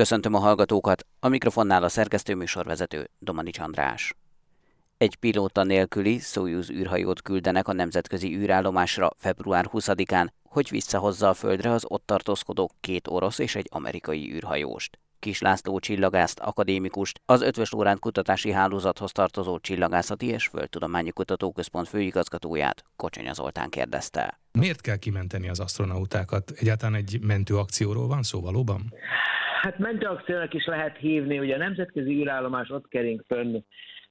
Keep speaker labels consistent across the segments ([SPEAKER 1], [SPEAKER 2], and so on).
[SPEAKER 1] Köszöntöm a hallgatókat, a mikrofonnál a szerkesztő műsorvezető Domanics András. Egy pilóta nélküli Soyuz űrhajót küldenek a nemzetközi űrállomásra február 20-án, hogy visszahozza a Földre az ott tartózkodó két orosz és egy amerikai űrhajóst. Kis László csillagászt, akadémikust, az Ötvös Lórán Kutatási Hálózathoz tartozó Csillagászati és Földtudományi Kutatóközpont főigazgatóját Kocsonya Zoltán kérdezte.
[SPEAKER 2] Miért kell kimenteni az astronautákat? Egyáltalán egy mentőakcióról van szó valóban?
[SPEAKER 3] Hát mentőakciónak is lehet hívni, ugye a nemzetközi űrállomás ott kering fönn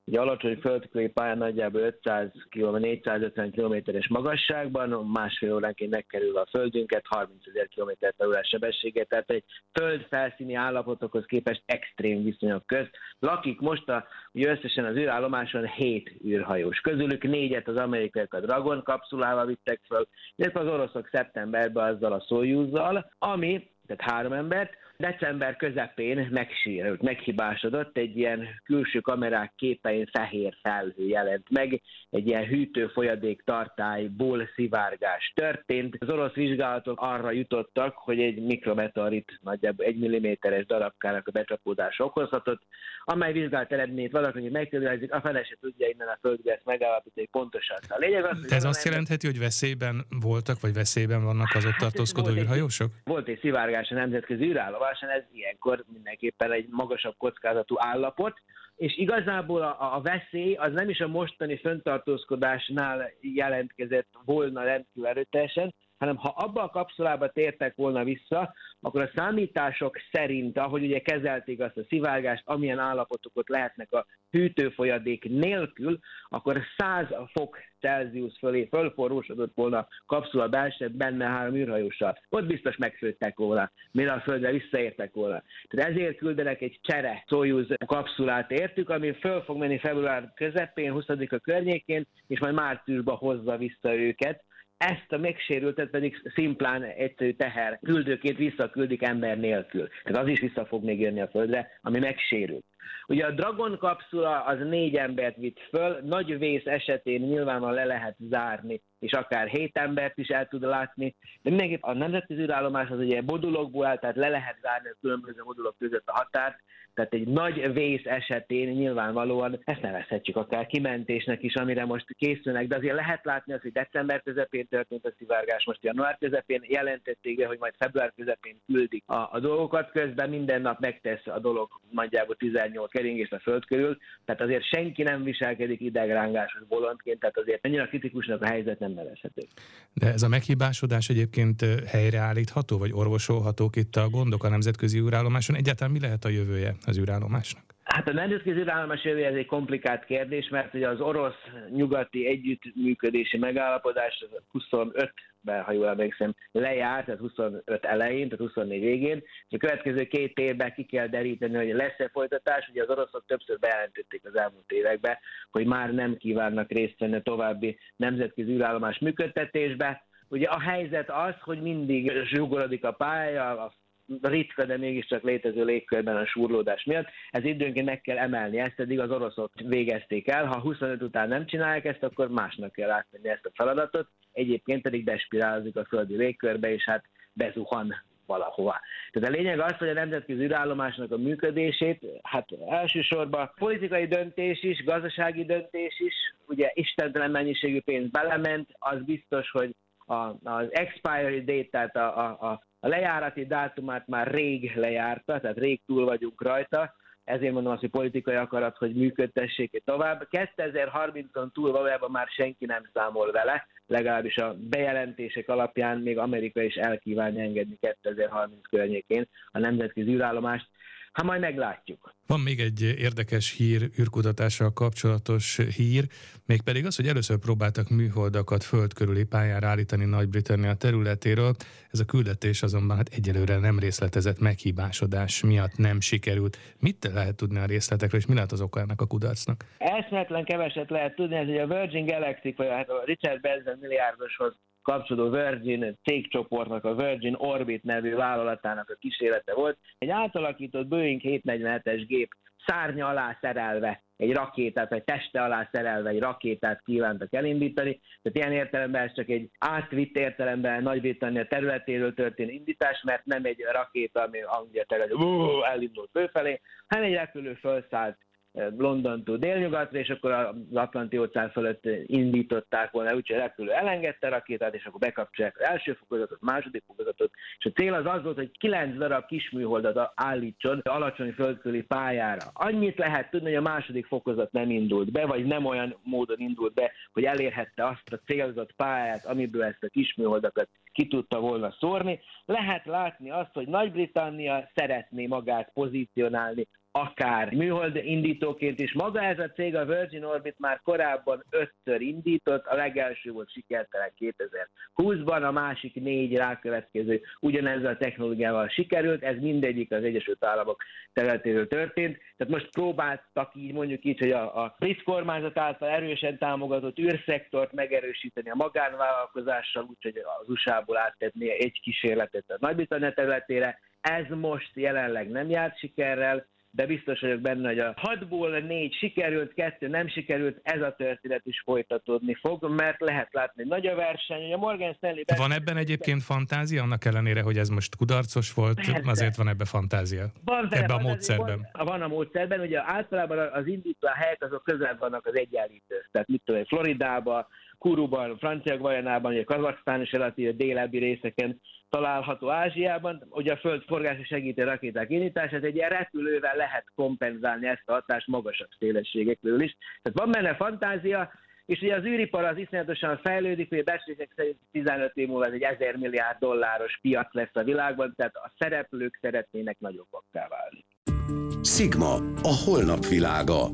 [SPEAKER 3] egy alacsony földkörüli pályán nagyjából 500 km, 450 km-es magasságban, másfél óránként megkerül a földünket, 30 ezer km per órás sebességet, tehát egy föld felszíni állapotokhoz képest extrém viszonyok közt. Lakik most a, ugye összesen az űrállomáson 7 űrhajós. Közülük négyet az amerikaiak a Dragon kapszulával vittek föl, illetve az oroszok szeptemberben azzal a Soyuzzal, ami, tehát három embert, december közepén megsérült, meghibásodott, egy ilyen külső kamerák képein fehér felhő jelent meg, egy ilyen hűtő folyadék tartályból szivárgás történt. Az orosz vizsgálatok arra jutottak, hogy egy mikrometeorit nagyjából egy milliméteres darabkának a becsapódása okozhatott, amely vizsgálat eredményét valaki megkérdezik, a fele se tudja innen a földbe ezt megállapítani pontosan. A
[SPEAKER 2] lényeg az, De ez azt jelentheti, hogy veszélyben voltak, vagy veszélyben vannak az ott hát tartózkodó űrhajósok?
[SPEAKER 3] Volt egy szivárgás a nemzetközi űrállomásán, ez ilyenkor mindenképpen egy magasabb kockázatú állapot, és igazából a, a veszély az nem is a mostani föntartózkodásnál jelentkezett volna rendkívül erőteljesen, hanem ha abba a kapszulába tértek volna vissza, akkor a számítások szerint, ahogy ugye kezelték azt a szivárgást, amilyen állapotokat lehetnek a hűtőfolyadék nélkül, akkor 100 fok Celsius fölé fölforrósodott volna kapszula belső benne három űrhajóssal. Ott biztos megfőttek volna, mire a Földre visszaértek volna. Tehát ezért küldenek egy csere Soyuz kapszulát értük, ami föl fog menni február közepén, 20-a környékén, és majd márciusban hozza vissza őket ezt a megsérültet pedig szimplán egyszerű teher küldőként visszaküldik ember nélkül. Tehát az is vissza fog még jönni a Földre, ami megsérült. Ugye a Dragon kapszula az négy embert vitt föl, nagy vész esetén nyilvánvalóan le lehet zárni, és akár hét embert is el tud látni, de mindenképp a nemzetközi űrállomás az ugye modulokból áll, tehát le lehet zárni a különböző modulok között a határt, tehát egy nagy vész esetén nyilvánvalóan ezt nevezhetjük akár kimentésnek is, amire most készülnek, de azért lehet látni azt, hogy december közepén történt a szivárgás, most január közepén jelentették be, hogy majd február közepén küldik a, a dolgokat, közben minden nap megtesz a dolog nagyjából 18 keringést a föld körül, tehát azért senki nem viselkedik idegrángásos bolondként, tehát azért ennyire kritikusnak a helyzet nevezhető.
[SPEAKER 2] De ez a meghibásodás egyébként helyreállítható, vagy orvosolhatók itt a gondok a nemzetközi űrállomáson? Egyáltalán mi lehet a jövője az űrállomásnak?
[SPEAKER 3] Hát a nemzetközi űrállomás jövője ez egy komplikált kérdés, mert ugye az orosz-nyugati együttműködési megállapodás 25-ben, ha jól emlékszem, lejárt, tehát 25 elején, tehát 24 végén, és a következő két évben ki kell deríteni, hogy lesz-e folytatás. Ugye az oroszok többször bejelentették az elmúlt években, hogy már nem kívánnak részt venni a további nemzetközi űrállomás működtetésbe. Ugye a helyzet az, hogy mindig zsugorodik a pálya, a ritka, de mégiscsak létező légkörben a súrlódás miatt. Ez időnként meg kell emelni, ezt eddig az oroszok végezték el. Ha 25 után nem csinálják ezt, akkor másnak kell átvenni ezt a feladatot. Egyébként pedig despirálozik a földi légkörbe, és hát bezuhan valahova. Tehát a lényeg az, hogy a nemzetközi űrállomásnak a működését, hát elsősorban politikai döntés is, gazdasági döntés is, ugye istentelen mennyiségű pénz belement, az biztos, hogy a, az expiry date, tehát a, a, a a lejárati dátumát már rég lejárta, tehát rég túl vagyunk rajta, ezért mondom azt, hogy politikai akarat, hogy működtessék tovább. 2030-on túl valójában már senki nem számol vele, legalábbis a bejelentések alapján még Amerika is elkívánja engedni 2030 környékén a nemzetközi űrállomást. Hát majd meglátjuk.
[SPEAKER 2] Van még egy érdekes hír, űrkutatással kapcsolatos hír, mégpedig az, hogy először próbáltak műholdakat föld körüli pályára állítani Nagy-Britannia területéről. Ez a küldetés azonban hát egyelőre nem részletezett meghibásodás miatt nem sikerült. Mit lehet tudni a részletekről, és mi lehet az oka ennek a kudarcnak?
[SPEAKER 3] Eszmetlen keveset lehet tudni, ez hogy a Virgin Galactic, vagy hát a Richard Branson milliárdoshoz kapcsolódó Virgin cégcsoportnak, a Virgin Orbit nevű vállalatának a kísérlete volt. Egy átalakított Boeing 747-es gép szárnya alá szerelve egy rakétát, vagy teste alá szerelve egy rakétát kívántak elindítani. Tehát ilyen értelemben ez csak egy átvitt értelemben Nagy-Britannia területéről történő indítás, mert nem egy rakéta, ami Anglia terület elindult fölfelé, hanem egy repülő felszállt Londontól délnyugatra, és akkor az Atlanti óceán fölött indították volna, úgyhogy a repülő elengedte a rakétát, és akkor bekapcsolják az első fokozatot, második fokozatot, és a cél az az volt, hogy kilenc darab kisműholdat állítson alacsony földközi pályára. Annyit lehet tudni, hogy a második fokozat nem indult be, vagy nem olyan módon indult be, hogy elérhette azt a célzott pályát, amiből ezt a kisműholdakat ki tudta volna szórni. Lehet látni azt, hogy Nagy-Britannia szeretné magát pozícionálni akár műhold indítóként is. Maga ez a cég, a Virgin Orbit már korábban ötször indított, a legelső volt sikertelen 2020-ban, a másik négy rákövetkező ugyanezzel a technológiával sikerült, ez mindegyik az Egyesült Államok területéről történt. Tehát most próbáltak így mondjuk így, hogy a, a brit kormányzat által erősen támogatott űrszektort megerősíteni a magánvállalkozással, úgyhogy az USA-ból áttenni egy kísérletet a Nagy-Britannia területére. Ez most jelenleg nem járt sikerrel, de biztos vagyok benne, hogy a hatból négy sikerült, kettő nem sikerült, ez a történet is folytatódni fog, mert lehet látni, hogy nagy a verseny, hogy a Morgan Stanley...
[SPEAKER 2] Van ebben egyébként fantázia, annak ellenére, hogy ez most kudarcos volt, Persze. azért van ebben fantázia? Van ebben a módszerben.
[SPEAKER 3] Van, van a módszerben, ugye általában az indító helyek azok közel vannak az egyenlítős, tehát mit tudom, Floridában, Kuruban, Francia Guajanában, ugye Kazaksztán és relatíve délebbi részeken található Ázsiában. Ugye a föld forgása segíti a rakéták indítását, egy ilyen repülővel lehet kompenzálni ezt a hatást magasabb szélességekről is. Tehát van benne fantázia, és ugye az űripar az iszonyatosan fejlődik, hogy becslések szerint 15 év múlva ez egy 1000 milliárd dolláros piac lesz a világban, tehát a szereplők szeretnének nagyobbakká válni.
[SPEAKER 4] Sigma, a holnap világa.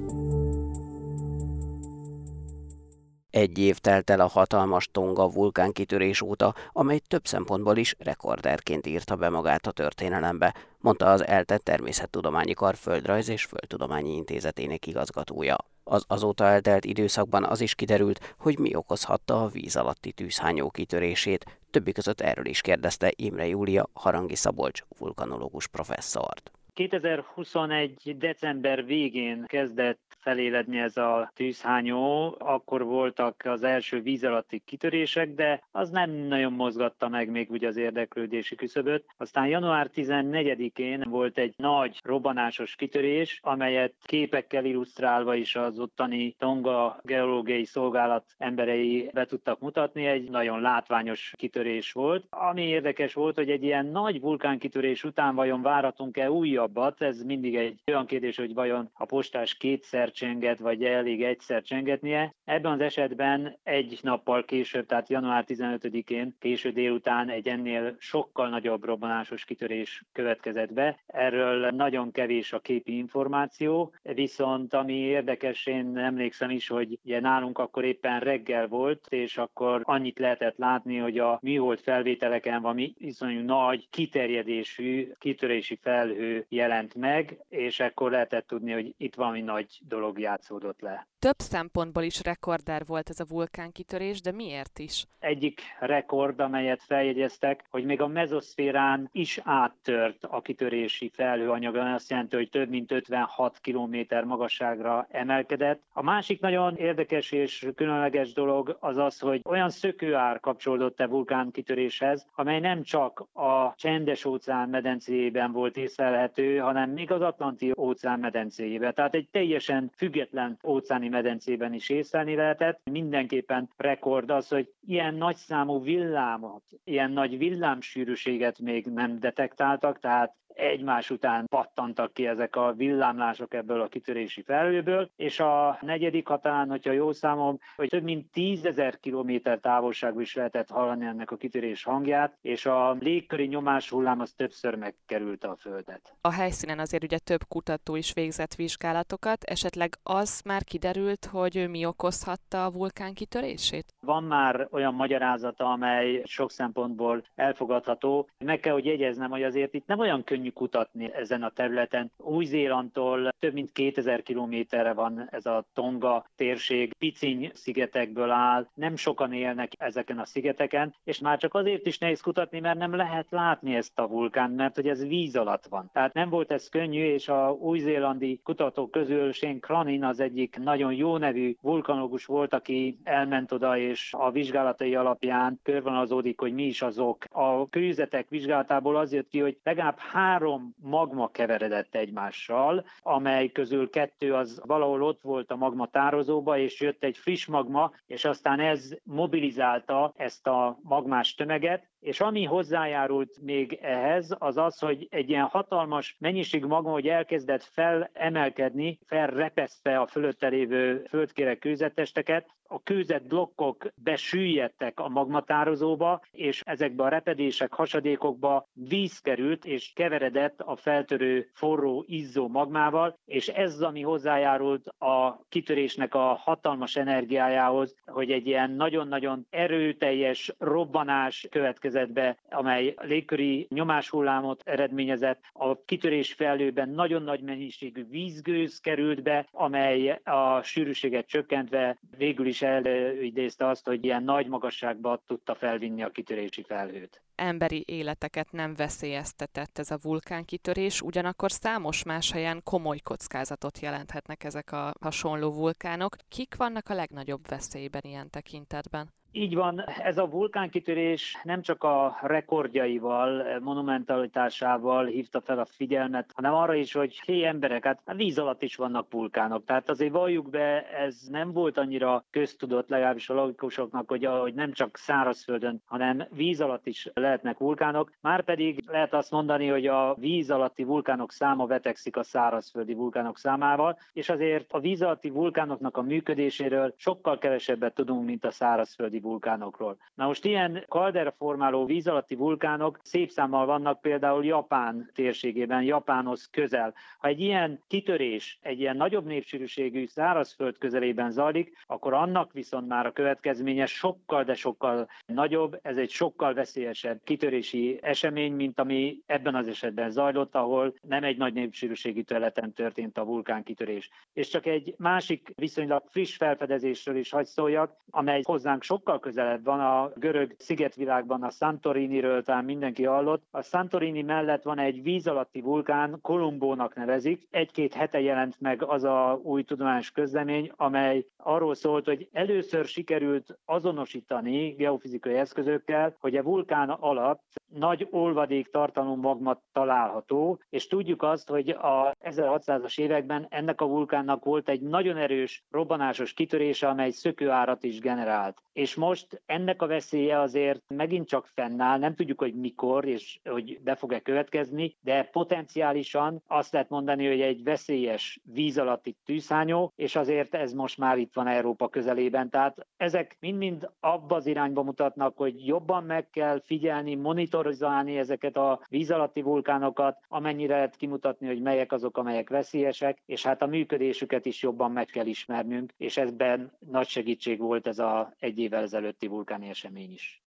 [SPEAKER 1] Egy év telt el a hatalmas Tonga vulkánkitörés óta, amely több szempontból is rekorderként írta be magát a történelembe, mondta az ELTE Természettudományi Kar Földrajz és Földtudományi Intézetének igazgatója. Az azóta eltelt időszakban az is kiderült, hogy mi okozhatta a víz alatti tűzhányó kitörését. Többi között erről is kérdezte Imre Júlia, Harangi Szabolcs vulkanológus professzort.
[SPEAKER 5] 2021. december végén kezdett feléledni ez a tűzhányó, akkor voltak az első víz alatti kitörések, de az nem nagyon mozgatta meg még ugye az érdeklődési küszöböt. Aztán január 14-én volt egy nagy robbanásos kitörés, amelyet képekkel illusztrálva is az ottani Tonga geológiai szolgálat emberei be tudtak mutatni. Egy nagyon látványos kitörés volt. Ami érdekes volt, hogy egy ilyen nagy vulkánkitörés után vajon váratunk-e újabbat, ez mindig egy olyan kérdés, hogy vajon a postás kétszer csenget, vagy elég egyszer csengetnie. Ebben az esetben egy nappal később, tehát január 15-én, késő délután egy ennél sokkal nagyobb robbanásos kitörés következett be. Erről nagyon kevés a képi információ, viszont ami érdekes, én emlékszem is, hogy ugye nálunk akkor éppen reggel volt, és akkor annyit lehetett látni, hogy a műhold felvételeken valami iszonyú nagy kiterjedésű kitörési felhő jelent meg, és akkor lehetett tudni, hogy itt valami nagy dolog játszódott le.
[SPEAKER 6] Több szempontból is rekorder volt ez a vulkánkitörés, de miért is?
[SPEAKER 5] Egyik rekord, amelyet feljegyeztek, hogy még a mezoszférán is áttört a kitörési felhőanyag, azt jelenti, hogy több mint 56 km magasságra emelkedett. A másik nagyon érdekes és különleges dolog az az, hogy olyan szökőár kapcsolódott a vulkánkitöréshez, amely nem csak a csendes óceán medencéjében volt észlelhető, hanem még az Atlanti óceán medencéjében. Tehát egy teljesen független óceáni medencében is észlelni lehetett. Mindenképpen rekord az, hogy ilyen nagy számú villámot, ilyen nagy villámsűrűséget még nem detektáltak, tehát egymás után pattantak ki ezek a villámlások ebből a kitörési felhőből, és a negyedik hatán, hogyha jó számom, hogy több mint tízezer kilométer távolságban is lehetett hallani ennek a kitörés hangját, és a légköri nyomás hullám az többször megkerült a Földet.
[SPEAKER 6] A helyszínen azért ugye több kutató is végzett vizsgálatokat, esetleg az már kiderült, hogy mi okozhatta a vulkán kitörését?
[SPEAKER 5] Van már olyan magyarázata, amely sok szempontból elfogadható. Meg kell, hogy jegyeznem, hogy azért itt nem olyan könnyű könnyű kutatni ezen a területen. Új-Zélandtól több mint 2000 kilométerre van ez a Tonga térség, piciny szigetekből áll, nem sokan élnek ezeken a szigeteken, és már csak azért is nehéz kutatni, mert nem lehet látni ezt a vulkán, mert hogy ez víz alatt van. Tehát nem volt ez könnyű, és a új-zélandi kutatók közül Shane Cranin az egyik nagyon jó nevű vulkanológus volt, aki elment oda, és a vizsgálatai alapján körvonalazódik, hogy mi is azok. A kőzetek vizsgálatából az jött ki, hogy legalább három magma keveredett egymással, amely közül kettő az valahol ott volt a magma tározóba, és jött egy friss magma, és aztán ez mobilizálta ezt a magmás tömeget, és ami hozzájárult még ehhez, az az, hogy egy ilyen hatalmas mennyiség magma, hogy elkezdett felemelkedni, felrepesztve a fölötte lévő földkérek kőzetesteket, a kőzet blokkok besüllyedtek a magmatározóba, és ezekbe a repedések, hasadékokba víz került, és keveredett a feltörő forró, izzó magmával, és ez ami hozzájárult a kitörésnek a hatalmas energiájához, hogy egy ilyen nagyon-nagyon erőteljes robbanás következett be, amely légköri nyomáshullámot eredményezett. A kitörés felőben nagyon nagy mennyiségű vízgőz került be, amely a sűrűséget csökkentve végül is előidézte azt, hogy ilyen nagy magasságba tudta felvinni a kitörési felhőt.
[SPEAKER 6] Emberi életeket nem veszélyeztetett ez a vulkánkitörés, ugyanakkor számos más helyen komoly kockázatot jelenthetnek ezek a hasonló vulkánok. Kik vannak a legnagyobb veszélyben ilyen tekintetben?
[SPEAKER 5] Így van, ez a vulkánkitörés nem csak a rekordjaival, monumentalitásával hívta fel a figyelmet, hanem arra is, hogy hé emberek, hát a víz alatt is vannak vulkánok. Tehát azért valljuk be, ez nem volt annyira köztudott, legalábbis a logikusoknak, hogy, hogy nem csak szárazföldön, hanem víz alatt is lehetnek vulkánok. Márpedig lehet azt mondani, hogy a víz alatti vulkánok száma vetekszik a szárazföldi vulkánok számával, és azért a víz alatti vulkánoknak a működéséről sokkal kevesebbet tudunk, mint a szárazföldi vulkánokról. Na most ilyen kaldera formáló víz alatti vulkánok szép számmal vannak például Japán térségében, Japánhoz közel. Ha egy ilyen kitörés, egy ilyen nagyobb népsűrűségű szárazföld közelében zajlik, akkor annak viszont már a következménye sokkal, de sokkal nagyobb, ez egy sokkal veszélyesebb kitörési esemény, mint ami ebben az esetben zajlott, ahol nem egy nagy népsűrűségű területen történt a vulkánkitörés. És csak egy másik viszonylag friss felfedezésről is hagy szóljak, amely hozzánk sokkal sokkal közelebb van a görög szigetvilágban, a Santoriniről talán mindenki hallott. A Santorini mellett van egy víz alatti vulkán, Kolumbónak nevezik. Egy-két hete jelent meg az a új tudományos közlemény, amely arról szólt, hogy először sikerült azonosítani geofizikai eszközökkel, hogy a vulkán alatt nagy olvadék tartalmú magma található, és tudjuk azt, hogy a 1600-as években ennek a vulkánnak volt egy nagyon erős robbanásos kitörése, amely szökőárat is generált. És most ennek a veszélye azért megint csak fennáll, nem tudjuk, hogy mikor és hogy be fog-e következni, de potenciálisan azt lehet mondani, hogy egy veszélyes víz alatti tűzhányó, és azért ez most már itt van Európa közelében. Tehát ezek mind-mind abba az irányba mutatnak, hogy jobban meg kell figyelni, monitorizálni ezeket a víz alatti vulkánokat, amennyire lehet kimutatni, hogy melyek azok, amelyek veszélyesek, és hát a működésüket is jobban meg kell ismernünk, és ezben nagy segítség volt ez a egy évvel ezelőtti vulkáni esemény is.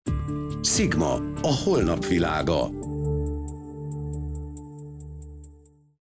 [SPEAKER 4] Sigma, a holnap világa.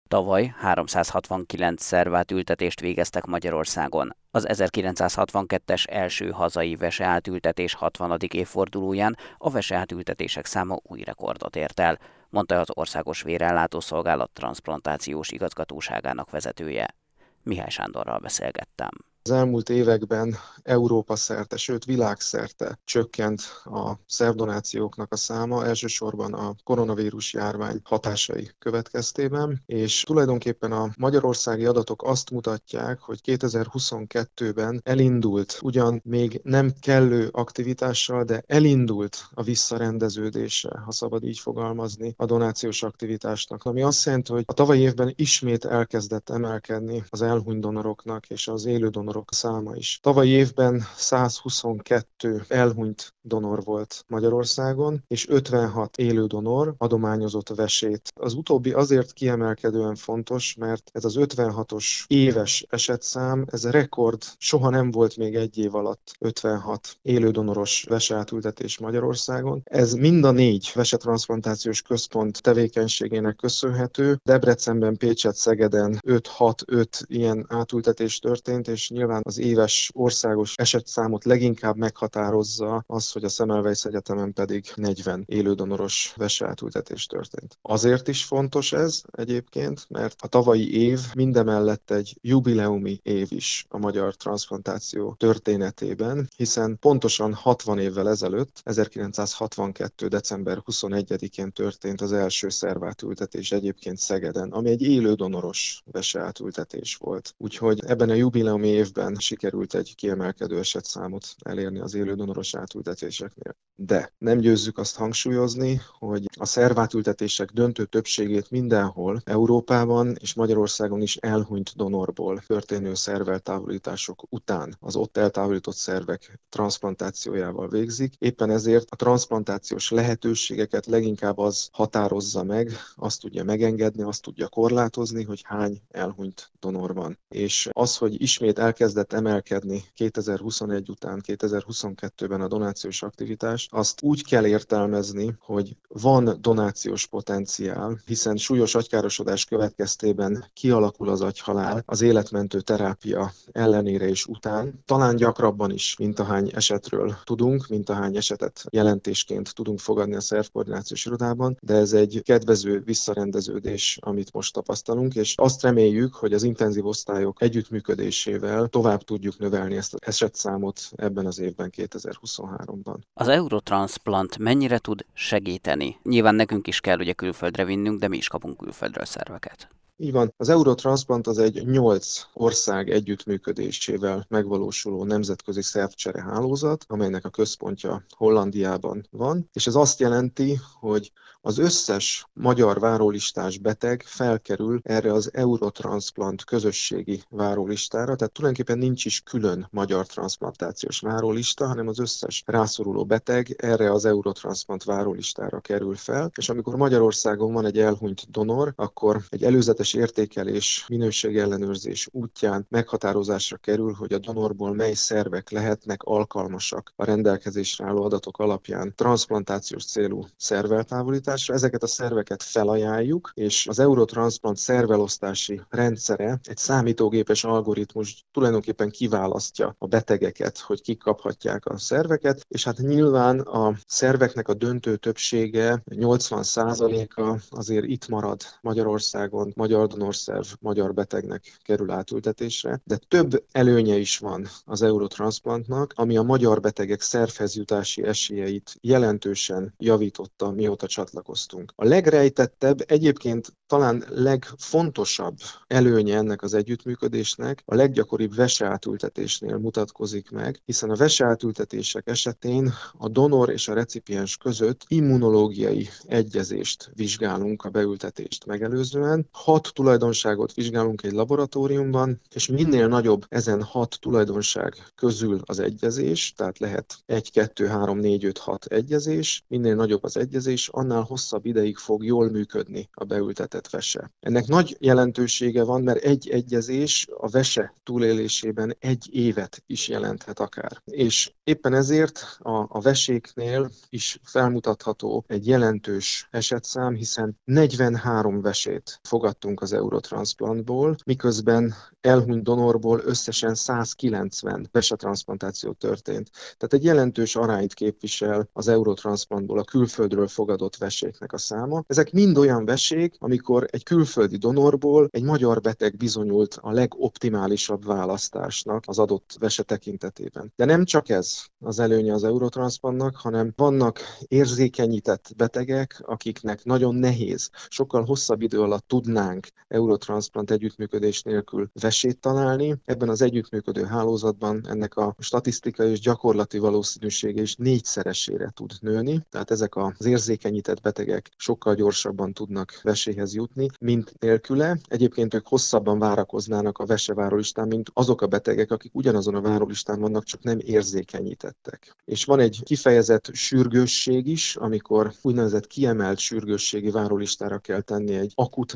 [SPEAKER 1] Tavaly 369 szervát ültetést végeztek Magyarországon. Az 1962-es első hazai veseátültetés 60. évfordulóján a veseátültetések száma új rekordot ért el, mondta az Országos Vérellátó Szolgálat transplantációs igazgatóságának vezetője. Mihály Sándorral beszélgettem.
[SPEAKER 7] Az elmúlt években Európa szerte, sőt világszerte csökkent a szervdonációknak a száma, elsősorban a koronavírus járvány hatásai következtében, és tulajdonképpen a magyarországi adatok azt mutatják, hogy 2022-ben elindult, ugyan még nem kellő aktivitással, de elindult a visszarendeződése, ha szabad így fogalmazni, a donációs aktivitásnak, ami azt jelenti, hogy a tavalyi évben ismét elkezdett emelkedni az elhunyt donoroknak és az élő donorok donorok száma is. Tavalyi évben 122 elhunyt donor volt Magyarországon, és 56 élő donor adományozott vesét. Az utóbbi azért kiemelkedően fontos, mert ez az 56-os éves esetszám, ez rekord, soha nem volt még egy év alatt 56 élő donoros veseátültetés Magyarországon. Ez mind a négy vesetransplantációs központ tevékenységének köszönhető. Debrecenben, Pécset, Szegeden 5-6-5 ilyen átültetés történt, és nyilván az éves országos esetszámot leginkább meghatározza az, hogy a Semmelweis Egyetemen pedig 40 élődonoros veseátültetés történt. Azért is fontos ez egyébként, mert a tavalyi év mindemellett egy jubileumi év is a magyar transplantáció történetében, hiszen pontosan 60 évvel ezelőtt, 1962. december 21-én történt az első szervátültetés egyébként Szegeden, ami egy élő donoros veseátültetés volt. Úgyhogy ebben a jubileumi évben sikerült egy kiemelkedő esetszámot elérni az élő donoros átültetéseknél. De nem győzzük azt hangsúlyozni, hogy a szervátültetések döntő többségét mindenhol, Európában és Magyarországon is elhunyt donorból történő szerveltávolítások után az ott eltávolított szervek transplantációjával végzik. Éppen ezért a transplantációs lehetőségeket leginkább az határozza meg, azt tudja megengedni, azt tudja korlátozni, hogy hány elhunyt donor van. És az, hogy ismét elkezdett emelkedni 2021 után, 2022-ben a donációs aktivitás, azt úgy kell értelmezni, hogy van donációs potenciál, hiszen súlyos agykárosodás következtében kialakul az agyhalál az életmentő terápia ellenére és után. Talán gyakrabban is, mint ahány esetről tudunk, mint ahány esetet jelentésként tudunk fogadni a szervkoordinációs irodában, de ez egy kedvező visszarendeződés, amit most tapasztalunk, és azt reméljük, hogy az intenzív osztályok együttműködésével tovább tudjuk növelni ezt az esetszámot ebben az évben, 2023-ban.
[SPEAKER 1] Az Eurotransplant mennyire tud segíteni? Nyilván nekünk is kell ugye külföldre vinnünk, de mi is kapunk külföldről szerveket.
[SPEAKER 7] Így van. Az Eurotransplant az egy nyolc ország együttműködésével megvalósuló nemzetközi szervcsere hálózat, amelynek a központja Hollandiában van, és ez azt jelenti, hogy az összes magyar várólistás beteg felkerül erre az Eurotransplant közösségi várólistára, tehát tulajdonképpen nincs is külön magyar transplantációs várólista, hanem az összes rászoruló beteg erre az Eurotransplant várólistára kerül fel, és amikor Magyarországon van egy elhunyt donor, akkor egy előzetes értékelés, minőségellenőrzés útján meghatározásra kerül, hogy a donorból mely szervek lehetnek alkalmasak a rendelkezésre álló adatok alapján. Transplantációs célú szerveltávolítás, megoldásra, ezeket a szerveket felajánljuk, és az Eurotransplant szervelosztási rendszere egy számítógépes algoritmus tulajdonképpen kiválasztja a betegeket, hogy kik kaphatják a szerveket, és hát nyilván a szerveknek a döntő többsége, 80%-a azért itt marad Magyarországon, magyar donorszerv, magyar betegnek kerül átültetésre, de több előnye is van az Eurotransplantnak, ami a magyar betegek szervhez jutási esélyeit jelentősen javította, mióta csatlakoztak találkoztunk. A legrejtettebb, egyébként talán legfontosabb előnye ennek az együttműködésnek a leggyakoribb veseátültetésnél mutatkozik meg, hiszen a veseátültetések esetén a donor és a recipiens között immunológiai egyezést vizsgálunk a beültetést megelőzően. Hat tulajdonságot vizsgálunk egy laboratóriumban, és minél nagyobb ezen hat tulajdonság közül az egyezés, tehát lehet 1, 2, 3, 4, 5, 6 egyezés, minél nagyobb az egyezés, annál hosszabb ideig fog jól működni a beültetett vese. Ennek nagy jelentősége van, mert egy egyezés a vese túlélésében egy évet is jelenthet akár. És éppen ezért a, a veséknél is felmutatható egy jelentős esetszám, hiszen 43 vesét fogadtunk az Eurotransplantból, miközben elhunyt donorból összesen 190 vesetransplantáció történt. Tehát egy jelentős arányt képvisel az Eurotransplantból a külföldről fogadott veséknek a száma. Ezek mind olyan vesék, amikor egy külföldi donorból egy magyar beteg bizonyult a legoptimálisabb választásnak az adott vese tekintetében. De nem csak ez az előnye az Eurotransplantnak, hanem vannak érzékenyített betegek, akiknek nagyon nehéz, sokkal hosszabb idő alatt tudnánk Eurotransplant együttműködés nélkül vesét találni. Ebben az együttműködő hálózatban ennek a statisztikai és gyakorlati valószínűsége is négyszeresére tud nőni, tehát ezek az érzékenyített betegek sokkal gyorsabban tudnak veséhez jutni, mint nélküle. Egyébként ők hosszabban várakoznának a vesevárólistán, mint azok a betegek, akik ugyanazon a várólistán vannak, csak nem érzékenyítettek. És van egy kifejezett sürgősség is, amikor úgynevezett kiemelt sürgősségi várólistára kell tenni egy akut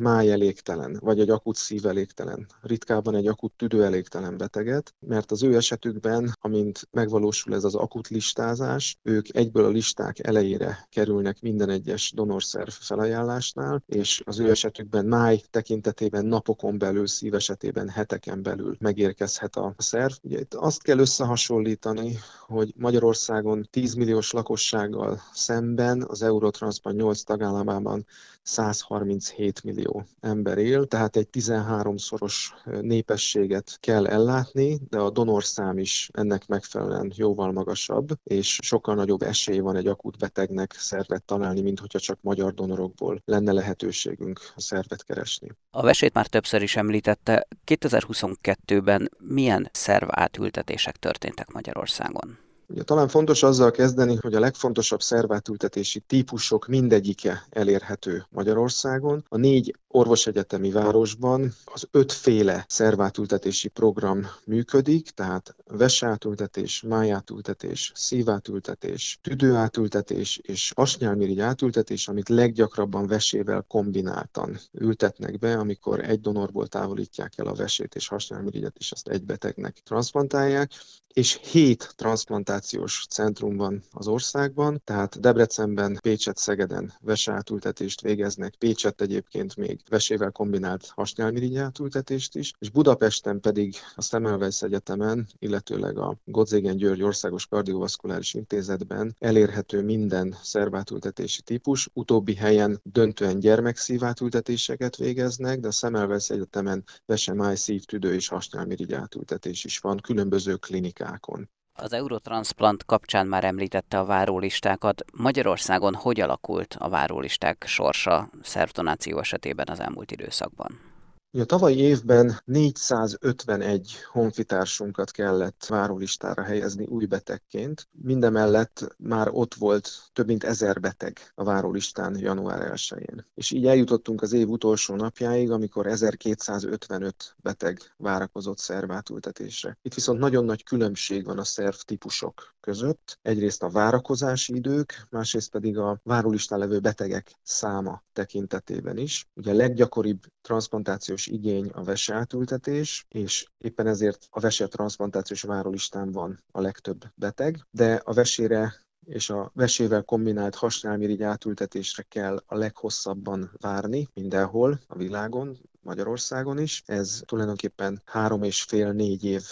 [SPEAKER 7] májelégtelen, vagy egy akut szívelégtelen, ritkában egy akut tüdőelégtelen beteget, mert az ő esetükben, amint megvalósul ez az akut listázás, ők egyből a listák elejére kerülnek minden egyes donorszerv felajánlásnál, és az ő esetükben máj tekintetében napokon belül, szív esetében heteken belül megérkezhet a szerv. Ugye itt azt kell összehasonlítani, hogy Magyarországon 10 milliós lakossággal szemben az Eurotranszban 8 tagállamában 137 millió ember él, tehát egy 13-szoros népességet kell ellátni, de a donorszám is ennek megfelelően jóval magasabb, és sokkal nagyobb esély van egy akut betegnek szervet találni, mint hogyha csak magyar donorokból lenne lehetőségünk a szervet keresni.
[SPEAKER 1] A vesét már többször is említette. 2022-ben milyen szerv átültetések történtek Magyarországon?
[SPEAKER 7] Ugye talán fontos azzal kezdeni, hogy a legfontosabb szervátültetési típusok mindegyike elérhető Magyarországon. A négy orvosegyetemi városban az ötféle szervátültetési program működik, tehát vesátültetés, májátültetés, szívátültetés, tüdőátültetés és hasnyálmirigy átültetés, amit leggyakrabban vesével kombináltan ültetnek be, amikor egy donorból távolítják el a vesét és hasnyálmirigyet, és azt egy betegnek transplantálják, és hét transplantációs centrum van az országban, tehát Debrecenben, Pécset, Szegeden veseátültetést végeznek, Pécset egyébként még vesével kombinált hasnyálmirigy átültetést is, és Budapesten pedig a Semmelweis Egyetemen, illetőleg a Godzégen György Országos Kardiovaszkuláris Intézetben elérhető minden szervátültetési típus. Utóbbi helyen döntően gyermekszívátültetéseket végeznek, de a Semmelweis Egyetemen vesemáj, szívtüdő és hasnyálmirigy átültetés is van különböző klinikákon.
[SPEAKER 1] Az Eurotransplant kapcsán már említette a várólistákat. Magyarországon hogy alakult a várólisták sorsa szervdonáció esetében az elmúlt időszakban?
[SPEAKER 7] A tavalyi évben 451 honfitársunkat kellett várólistára helyezni új betegként. Mindemellett már ott volt több mint ezer beteg a várólistán január 1-én. És így eljutottunk az év utolsó napjáig, amikor 1255 beteg várakozott szervátültetésre. Itt viszont nagyon nagy különbség van a szerv típusok között. Egyrészt a várakozási idők, másrészt pedig a várólistán levő betegek száma tekintetében is. Ugye a leggyakoribb transplantációs igény a veseátültetés, és éppen ezért a vese transplantációs várólistán van a legtöbb beteg, de a vesére és a vesével kombinált hasnyálmirigy átültetésre kell a leghosszabban várni mindenhol a világon, Magyarországon is. Ez tulajdonképpen három és fél-négy év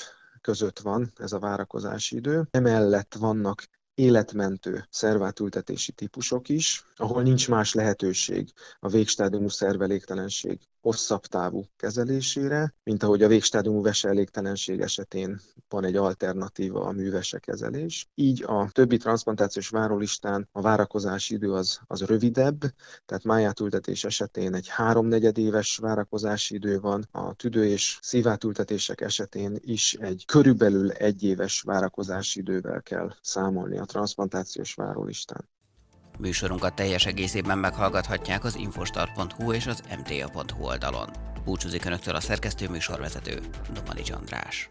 [SPEAKER 7] között van ez a várakozási idő. Emellett vannak életmentő szervátültetési típusok is, ahol nincs más lehetőség a végstádiumú szervelégtelenség hosszabb távú kezelésére, mint ahogy a végstádiumú veselégtelenség esetén van egy alternatíva a művese kezelés. Így a többi transplantációs várólistán a várakozási idő az, az rövidebb, tehát májátültetés esetén egy háromnegyed éves várakozási idő van, a tüdő és szívátültetések esetén is egy körülbelül egy éves várakozási idővel kell számolni a transplantációs várólistán.
[SPEAKER 1] Műsorunkat teljes egészében meghallgathatják az infostart.hu és az mta.hu oldalon. Búcsúzik Önöktől a szerkesztő műsorvezető, Domanics András.